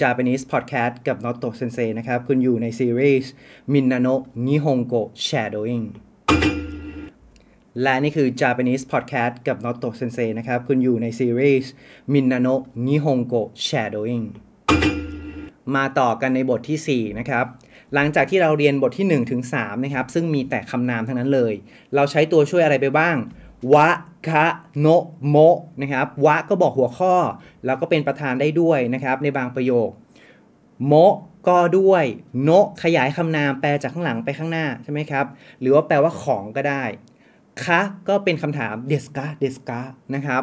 Japanese Podcast กับ Noto Sensei นะครับ คุณอยู่ในซีรีส์ Minano Nihongo Shadowing และนี่คือ Japanese Podcast กับ Noto Sensei นะครับ คุณอยู่ในซีรีส์ Minano Nihongo Shadowing มาต่อกันในบทที่ 4 นะครับ หลังจากที่เราเรียนบทที่1ถึง3นะครับ ซึ่งมีแต่คำนามทั้งนั้นเลย เราใช้ตัวช่วยอะไรไปบ้าง วะคะโนโมนะครับวะก็บอกหัวข้อ แล้วก็เป็นประธานได้ด้วยนะครับในบางประโยคโมก็ด้วยโนขยายคำนามแปลจากข้างหลังไปข้างหน้าใช่ไหมครับหรือว่าแปลว่าของก็ได้คะก็เป็นคำถามเดสกาเดสกานะครับ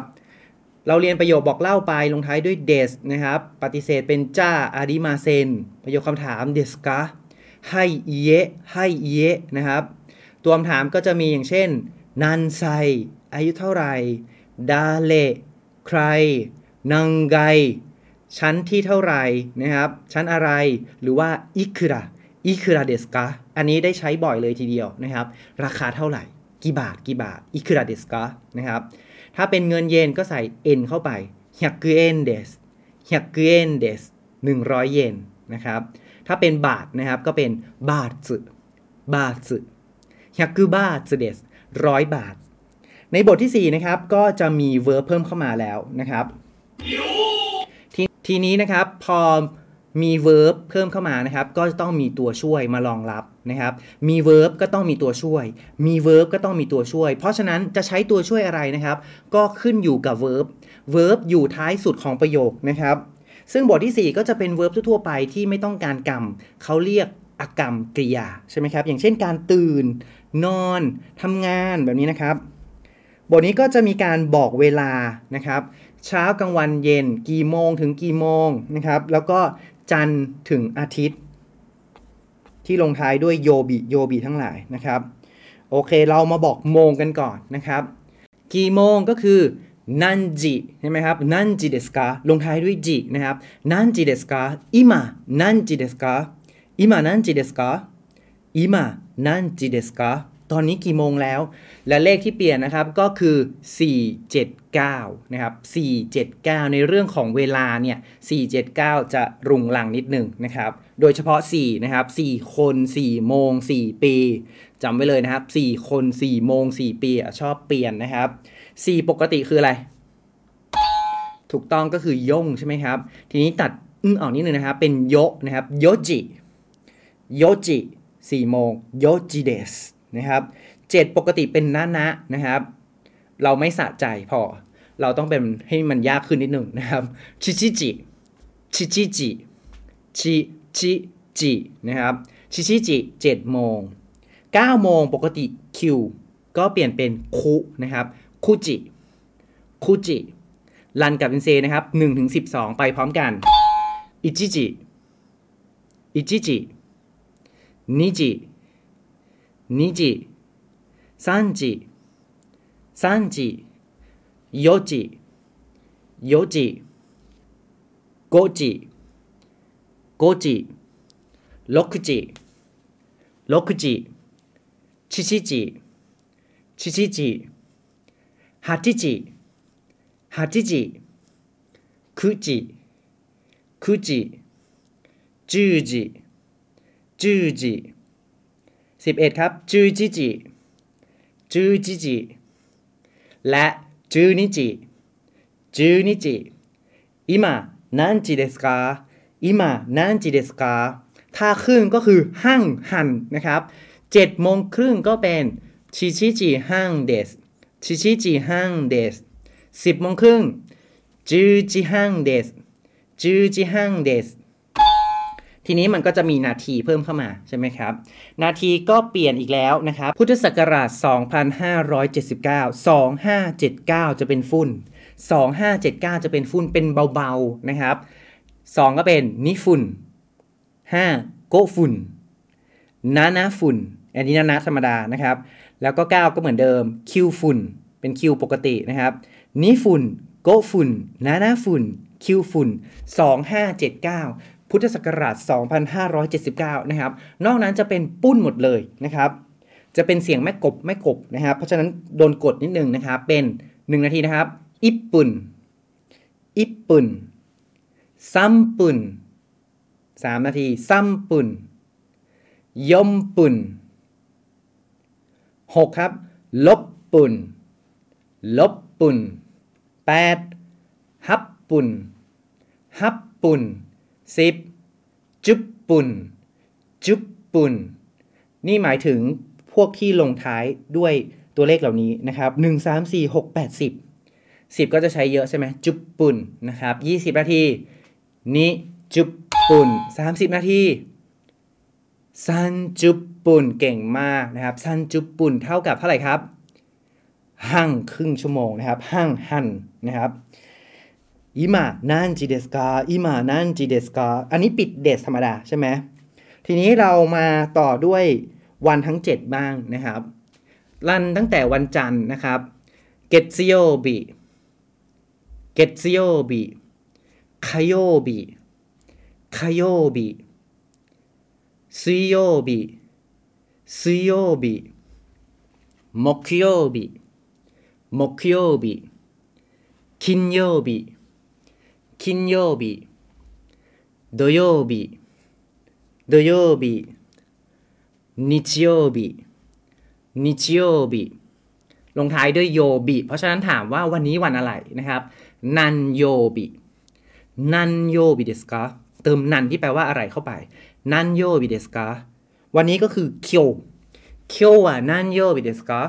เราเรียนประโยคบอกเล่าไปลงท้ายด้วยเดสนะครับปฏิเสธเป็นจ้าอาริมาเซน ประโยคคำถามเดสกาให้เยะให้เยะนะครับ ตัวคำถามก็จะมีอย่างเช่นนันไซ อายุเท่าไหร่ ดาเล ใคร นังไก ชั้นที่เท่าไหร่นะครับ ชั้นอะไร หรือว่าอิคุระอิคุระเดสกาอันนี้ได้ใช้บ่อยเลยทีเดียวนะครับ ราคาเท่าไหร่ กี่บาท กี่บาท อิคุระเดสกานะครับ ถ้าเป็นเงินเยนก็ใส่ n เข้าไป100เยนเดส100เยนเดส100เยนนะครับ ถ้าเป็นบาทนะครับก็เป็นบาทสึบาทสึ100บาทสึเดสร้อยบาท ในบทที่ 4 นะครับ ก็จะมี verb เพิ่มเข้ามาแล้วนะครับททีนี้นะครับพอมี verb เพิ่มเข้ามานะครับ ก็จะต้องมีตัวช่วยมารองรับนะครับ มี verb ก็ต้องมีตัวช่วย มี verb ก็ต้องมีตัวช่วย เพราะฉะนั้นจะใช้ตัวช่วยอะไรนะครับ ก็ขึ้นอยู่กับ verb verb อยู่ท้ายสุดของประโยคนะครับ ซึ่งบทที่ 4 ก็จะเป็น verb ทั่วไปที่ไม่ต้องการกรรมเขาเรียกอากรรมกริยาใช่ไหมครับ อย่างเช่นการตื่น นอนทำงานแบบนี้นะครับ บทนี้ก็จะมีการบอกเวลานะครับ เช้ากลางวันเย็นกี่โมงถึงกี่โมงนะครับ แล้วก็จันทร์ถึงอาทิตย์ ที่ลงท้ายด้วยโยบิโยบิทั้งหลายนะครับ โอเคเรามาบอกโมงกันก่อนนะครับ กี่โมงก็คือนันจิใช่ไหมครับนันจิเดสกาลงท้ายด้วยจินะครับนันจิเดสกาอิมานันจิเดสกาอิมานันจิเดสกาอิมานันจิเดสกา ตอนนี้กี่โมงแล้ว และเลขที่เปลี่ยนนะครับก็คือ 479 นะครับ 479 ในเรื่องของเวลาเนี่ย 479 จะรุงรังนิดหนึ่งนะครับ โดยเฉพาะ 4 นะครับ 4 คน 4 โมง 4 ปีจำไว้เลยนะครับ 4 คน 4 โมง 4 ปี ชอบเปลี่ยนนะครับ 4 ปกติคืออะไร ถูกต้องก็คือย่งใช่ไหมครับ ทีนี้ตัดอึ้งออกนิดนึงนะครับ เป็นโยนะครับ โยจิ โยจิ 4 โมง โยจิเดส นะครับ7ปกติเป็นนะนะนะครับ เราไม่สะใจพอ เราต้องเป็นให้มันยากขึ้นนิดหนึ่งนะครับชิชิจิชิชิจิชิชิจินะครับชิชิจิ7โมง9โมงปกติคิวก็เปลี่ยนเป็นคุนะครับคุจิคุจิรันกับเป็นเซนะครับ1ถึง12ไปพร้อมกันอิจิจิอิจิจินิจิ 2時3時3時4時4時5時5時6時6時7時7時8時8時9時9時10時10時11 ครับจูจิจิจูจิจิและจูนิจิจูนิจิอิมานันจิเดสกาอิมานันจิเดสกาถ้าครึ่งก็คือหั่งหันนะครับ7โมงครึ่งก็เป็นชิชิจิหั่งเดสชิชิจิหั่งเดส10โมงครึ่งจูจิหั่งเดสจูจิหั่งเดส ทีนี้มันก็จะมีนาทีเพิ่มเข้ามาใช่ไหมครับ นาทีก็เปลี่ยนอีกแล้วนะครับ พุทธศักราช 2579 2579 จะเป็นฝุ่น 2579 จะเป็นฝุ่นเป็นเบาๆนะครับ 2 ก็เป็นนิฝุ่น 5 โกฝุ่นนานาฝุ่น อันนี้นานาธรรมดานะครับ แล้วก็ 9 ก็เหมือนเดิมคิวฝุ่น เป็นคิวปกตินะครับนิฝุ่นโกฝุ่นนานาฝุ่นคิวฝุ่น 2579 พุทธศักราช 2579 นะครับ นอกนั้นจะเป็นปุ้นหมดเลยนะครับ จะเป็นเสียงแม่กบแม่กบนะครับ เพราะฉะนั้นโดนกดนิดนึงนะครับ เป็น 1 นาทีนะครับอิปปุ่นอิปปุ่นซัมปุ่นสามนาทีซัมปุ่นยมปุ่นหกครับ ลบปุ่น ลบปุ่นแปดฮับปุ่นฮับปุ่น สิบจุบปุนจุบปุนนี่หมายถึงพวกที่ลงท้ายด้วยตัวเลขเหล่านี้นะครับ1 3 4 6 8 10 10ก็จะใช้เยอะใช่ไหมจุบปุนนะครับ20นาทีนี้จุบปุน30นาทีซันจุบปุนเก่งมากนะครับซันจุบปุนเท่ากับเท่าไหร่ครับ 半 ครึ่งชั่วโมงนะครับ 半半 นะครับ อิมานันจิเดสกาอิมานันจิเดสกาอันนี้ปิดเดสธรรมดาใช่ไหมทีนี้เรามาต่อด้วยวันทั้ง 7 บ้างนะครับ รันตั้งแต่วันจันทร์นะครับเกตซิโอบิเกตซิโอบิคาโยบิคาโยบิซุยโยบิซุยโยบิ木曜日木曜日金曜日 金曜日土曜日土曜日日曜日日曜日ลงท้ายด้วยโยบิ เพราะฉะนั้นถามว่าวันนี้วันอะไรนะครับ นันโยบิ นันโยบิเดสกาเติมนันที่แปลว่าอะไรเข้าไป นันโยบิเดสกาวันนี้ก็คือเคียวเคียวว่านันโยบิเดสกา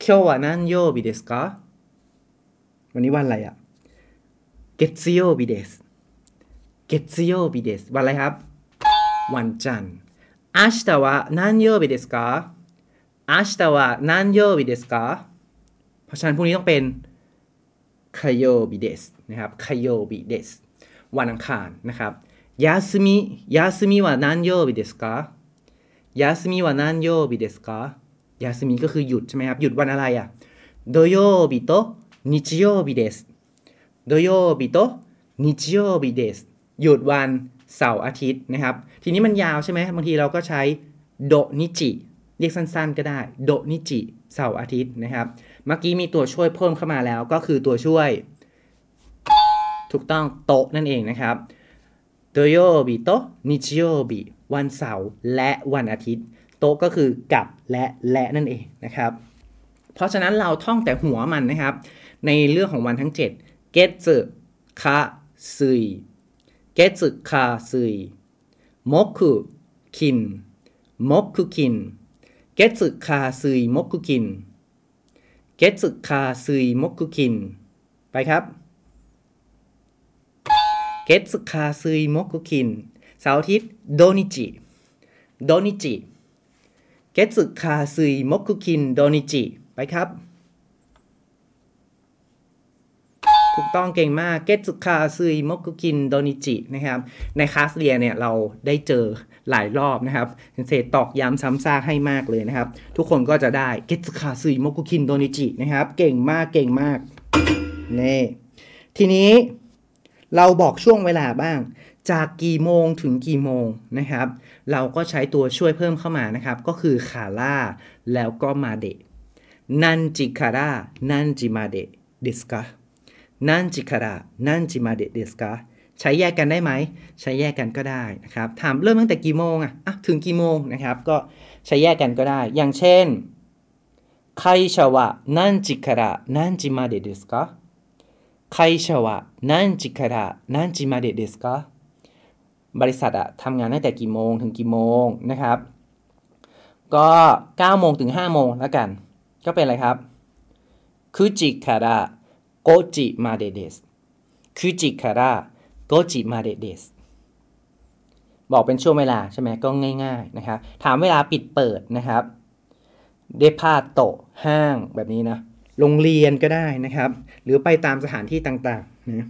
เคียวว่านันโยบิเดสกาวันนี้วันอะไรอะ เกตซิโยบิเดสเกตซิโยบิเดสวันอะไรครับ วันจันทร์明日は何曜日ですか明日は何曜日ですかเพราะฉะนั้นพรุ่งนี้ต้องเป็นคาโยบิเดสนะครับคาโยบิเดสวันอังคารนะครับยาสมิยาสมิは何曜日ですかยาสมิは何曜日ですかยาสมิก็คือหยุดใช่ไหมครับ หยุดวันอะไรอ่ะโดโยบิโตนิจิโยบิเดส โดโยบิโตนิจิโยบิเดสหยุดวันเสาร์อาทิตย์นะครับ ทีนี้มันยาวใช่ไหมบางทีเราก็ใช้โดนิจิเรียกสั้นๆก็ได้โดนิจิเสาร์อาทิตย์นะครับ เมื่อกี้มีตัวช่วยเพิ่มเข้ามาแล้วก็คือตัวช่วย ถูกต้องโตนั่นเองนะครับโดโยบิโตนิจิโยบิวันเสาร์และวันอาทิตย์ โตก็คือกับและและนั่นเองนะครับ เพราะฉะนั้นเราท่องแต่หัวมันนะครับ ในเรื่องของวันทั้ง 7 เกตสึคาซึยเกตสึคาซึยมกุคินมกุคินเกตสึคาซึยมกุคินเกตสึคาซึยมกุคิน ไปครับเกตสึคาซึยมกุคินเสาร์อาทิตย์โดนิจิโดนิจิเกตสึคาซึยมกุคินโดนิจิ ไปครับ ถูกต้องเก่งมากเกตสุคาซึยมกุกินโดนิจินะครับ ในคลาสเรียนเนี่ยเราได้เจอหลายรอบนะครับเซนตอกย้ำซ้ำซากให้มากเลยนะครับ ทุกคนก็จะได้เกตสุคาซึยมกุกินโดนิจินะครับ เก่งมากเก่งมากนี่ทีนี้เราบอกช่วงเวลาบ้าง จากกี่โมงถึงกี่โมงนะครับ เราก็ใช้ตัวช่วยเพิ่มเข้ามานะครับ ก็คือคาร่าแล้วก็มาเดะนันจิคาร่านันจิมาเดะเดสกา นั่นจิคาระนั่นจิมาเดเดสกาใช้แยกกันได้ไหม ใช้แยกกันก็ได้นะครับ ถามเริ่มตั้งแต่กี่โมงอะถึงกี่โมงนะครับ ก็ใช้แยกกันก็ได้ อย่างเช่นไคชาวะนั่นจิคาระนั่นจิมาเดเดสกาไคชาวะนั่นจิคาระนั่นจิมาเดเดสกาบริษัทอะทำงานตั้งแต่กี่โมงถึงกี่โมงนะครับ ก็9โมงถึง5โมงแล้วกัน ก็เป็นอะไรครับ九時から 五時までです九時から五時までです บอกเป็นช่วงเวลาใช่ไหมก็ง่าย ๆ นะครับ ถามเวลาปิดเปิดนะครับ デパート ห้างแบบนี้นะ โรงเรียนก็ได้นะครับ หรือไปตามสถานที่ต่างๆนะ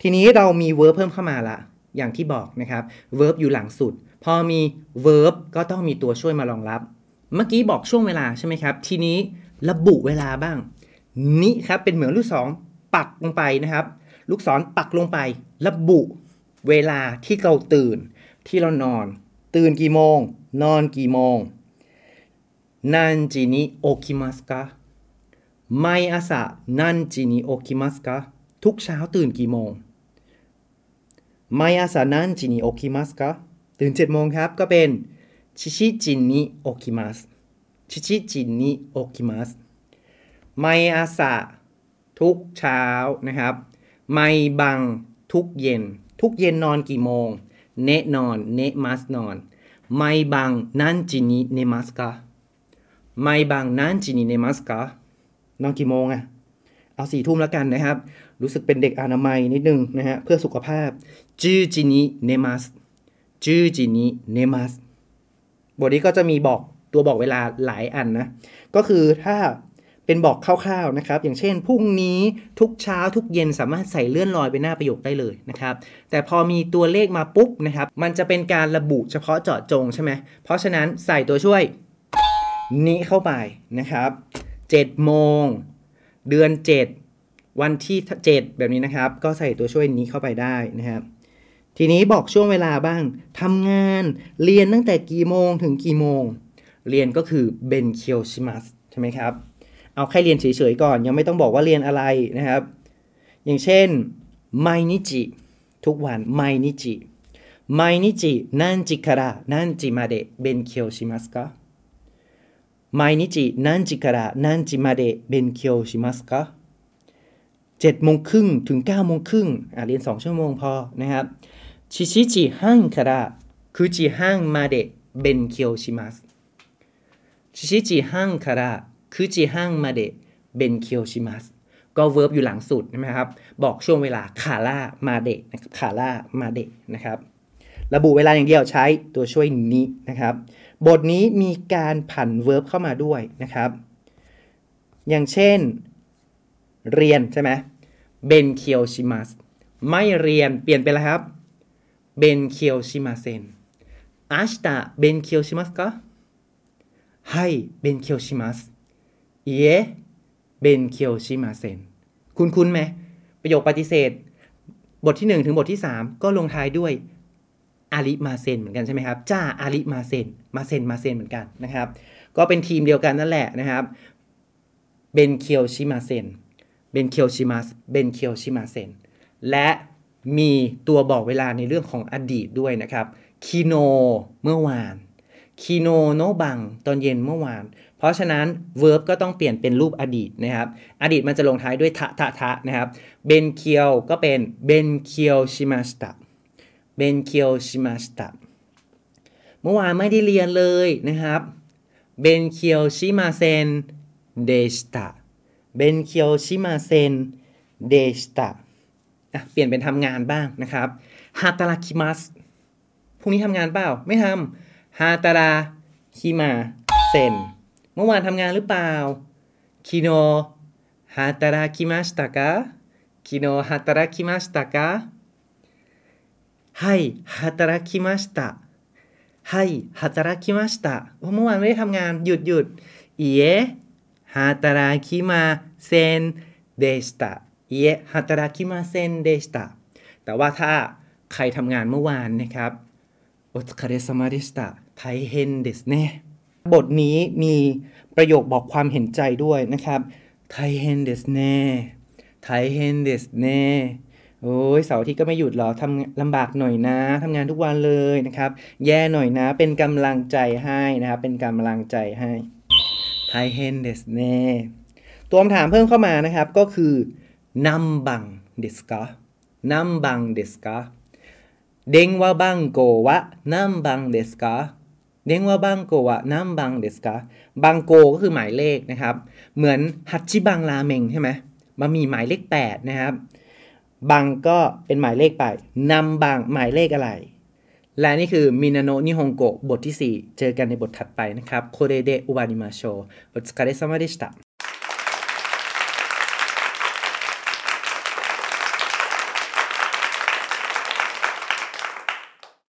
ทีนี้เรามี verb เพิ่มเข้ามาละอย่างที่บอกนะครับ verb อยู่หลังสุด พอมีverb ก็ต้องมีตัวช่วยมารองรับ เมื่อกี้บอกช่วงเวลาใช่ไหมครับ ทีนี้ระบุเวลาบ้าง นี้ครับเป็นเหมือนลูกศร ปักลงไปนะครับ ลูกศรปักลงไประบุเวลาที่เราตื่น ที่เรานอน ตื่นกี่โมง นอนกี่โมง何時に起きますか毎朝何時に起きますか ทุกเช้าตื่นกี่โมง毎朝何時に起きます ก็ตื่น7โมงครับก็เป็น七時に起きます七時に起きます毎朝 ทุกเช้านะครับ 毎晩 ทุกเย็น ทุกเย็นนอนกี่โมง 寝 นอน 寝ます นอน 毎晩何時に寝ますか毎晩何時に寝ますか นอนกี่โมงอะเอาสี่ทุ่มแล้วกันนะครับ รู้สึกเป็นเด็กอนามัยนิดนึงนะฮะ เพื่อสุขภาพจูจินิเนมัสจูจินิเนมัสบทนี้ก็จะมีบอกตัวบอกเวลาหลายอันนะ ก็คือถ้า เป็นบอกคร่าวๆนะครับ อย่างเช่นพรุ่งนี้ทุกเช้าทุกเย็นสามารถใส่เลื่อนลอยไปหน้าประโยคได้เลยนะครับ แต่พอมีตัวเลขมาปุ๊บนะครับ มันจะเป็นการระบุเฉพาะเจาะจงใช่ไหม เพราะฉะนั้นใส่ตัวช่วยนี้เข้าไปนะครับ7โมง เดือน 7 วันที่ 7 แบบนี้นะครับ ก็ใส่ตัวช่วยนี้เข้าไปได้นะครับ ทีนี้บอกช่วงเวลาบ้างทำงานเรียนตั้งแต่กี่โมงถึงกี่โมง เรียนก็คือเบนเคียวชิมัสใช่ไหมครับ เอาแค่เรียนเฉยๆก่อน ยังไม่ต้องบอกว่าเรียนอะไรนะครับ อย่างเช่นไมนิจิทุกวันไมนิจิไมนิจิ何時から何時まで勉強しますか毎日何時から何時まで勉強しますか เจ็ดโมงครึ่งถึงเก้าโมงครึ่งอะเรียนสองชั่วโมงพอนะครับ七時半から九時半まで勉強します七時半から 九時半まで勉強します ก็ verb อยู่หลังสุดใช่ไหมครับ บอกช่วงเวลาคาร่ามาเดะนะครับคาร่ามาเดะนะครับ ระบุเวลาอย่างเดียวใช้ตัวช่วยนี้นะครับ บทนี้มีการผันเวิร์บเข้ามาด้วยนะครับ อย่างเช่น เรียนใช่ไหมเบนเคียวชิมัสไม่เรียนเปลี่ยนเป็นอะไรครับเบนเคียวชิมาเซนอาชิตะเบนเคียวชิมัสก็はい เยเบนเคียวชิมาเซนคุณคุณไหม ประโยคปฏิเสธ บทที่ 1 ถึงบทที่ 3 ก็ลงท้ายด้วยอาริมาเซนเหมือนกันใช่ไหมครับ จ้าอาริมาเซน มาเซน มาเซนเหมือนกันนะครับ ก็เป็นทีมเดียวกันนั่นแหละนะครับ เบนเคียวชิมาเซน เบนเคียวชิมาเบนเคียวชิมาเซน และมีตัวบอกเวลาในเรื่องของอดีตด้วยนะครับ คิโนเมื่อวาน คิโนโนบังตอนเย็นเมื่อวาน เพราะฉะนั้น verb ก็ต้องเปลี่ยนเป็นรูปอดีตนะครับ อดีตมันจะลงท้ายด้วยทะทะทะนะครับเบนเคียวก็เป็นเบนเคียวชิมาสตะเบนเคียวชิมาสตะเมื่อวานไม่ได้เรียนเลยนะครับเบนเคียวชิมาเซนเดสตะเบนเคียวชิมาเซนเดสตะเปลี่ยนเป็นทำงานบ้างนะครับฮาตาราคิมัสพรุ่งนี้ทำงานเปล่า ไม่ทำฮาตาราคิมาเซน เมื่อวานทำงานหรือเปล่าคิโนฮาตาราคิมาสตากะคิโนฮาตาราคิมาสตากะはい働きましたはい働きましたเมื่อวานไม่ได้ทำงานหยุดหยุดいいえ働きませんでしたいいえ働きませんでしたแต่ว่าถ้าใครทำงานเมื่อวานนะครับโอつかれ様でした大変ですね บทนี้มีประโยคบอกความเห็นใจด้วยนะครับ大変ですね大変ですね โอ้ยเสาร์ที่ก็ไม่หยุดหรอทำลำบากหน่อยนะทำงานทุกวันเลยนะครับ แย่หน่อยนะ เป็นกำลังใจให้นะครับ เป็นกำลังใจให้大変ですね ตัวคำถามเพิ่มเข้ามานะครับก็คือ何番ですか何番ですか電話番号は何番ですか 電話番号は何番ですか番号 ก็คือหมายเลขนะครับ เหมือนฮัตชิบังราเมงใช่ไหมมันมีหมายเลข 8 นะครับ 番 ก็เป็นหมายเลขไป 何番 หมายเลขอะไร และนี่คือみんなの日本語บทที่ 4 เจอกันในบทถัดไปนะครับโคเรเดอุบานิมาโชบทสกาเรซามาเดชิตะ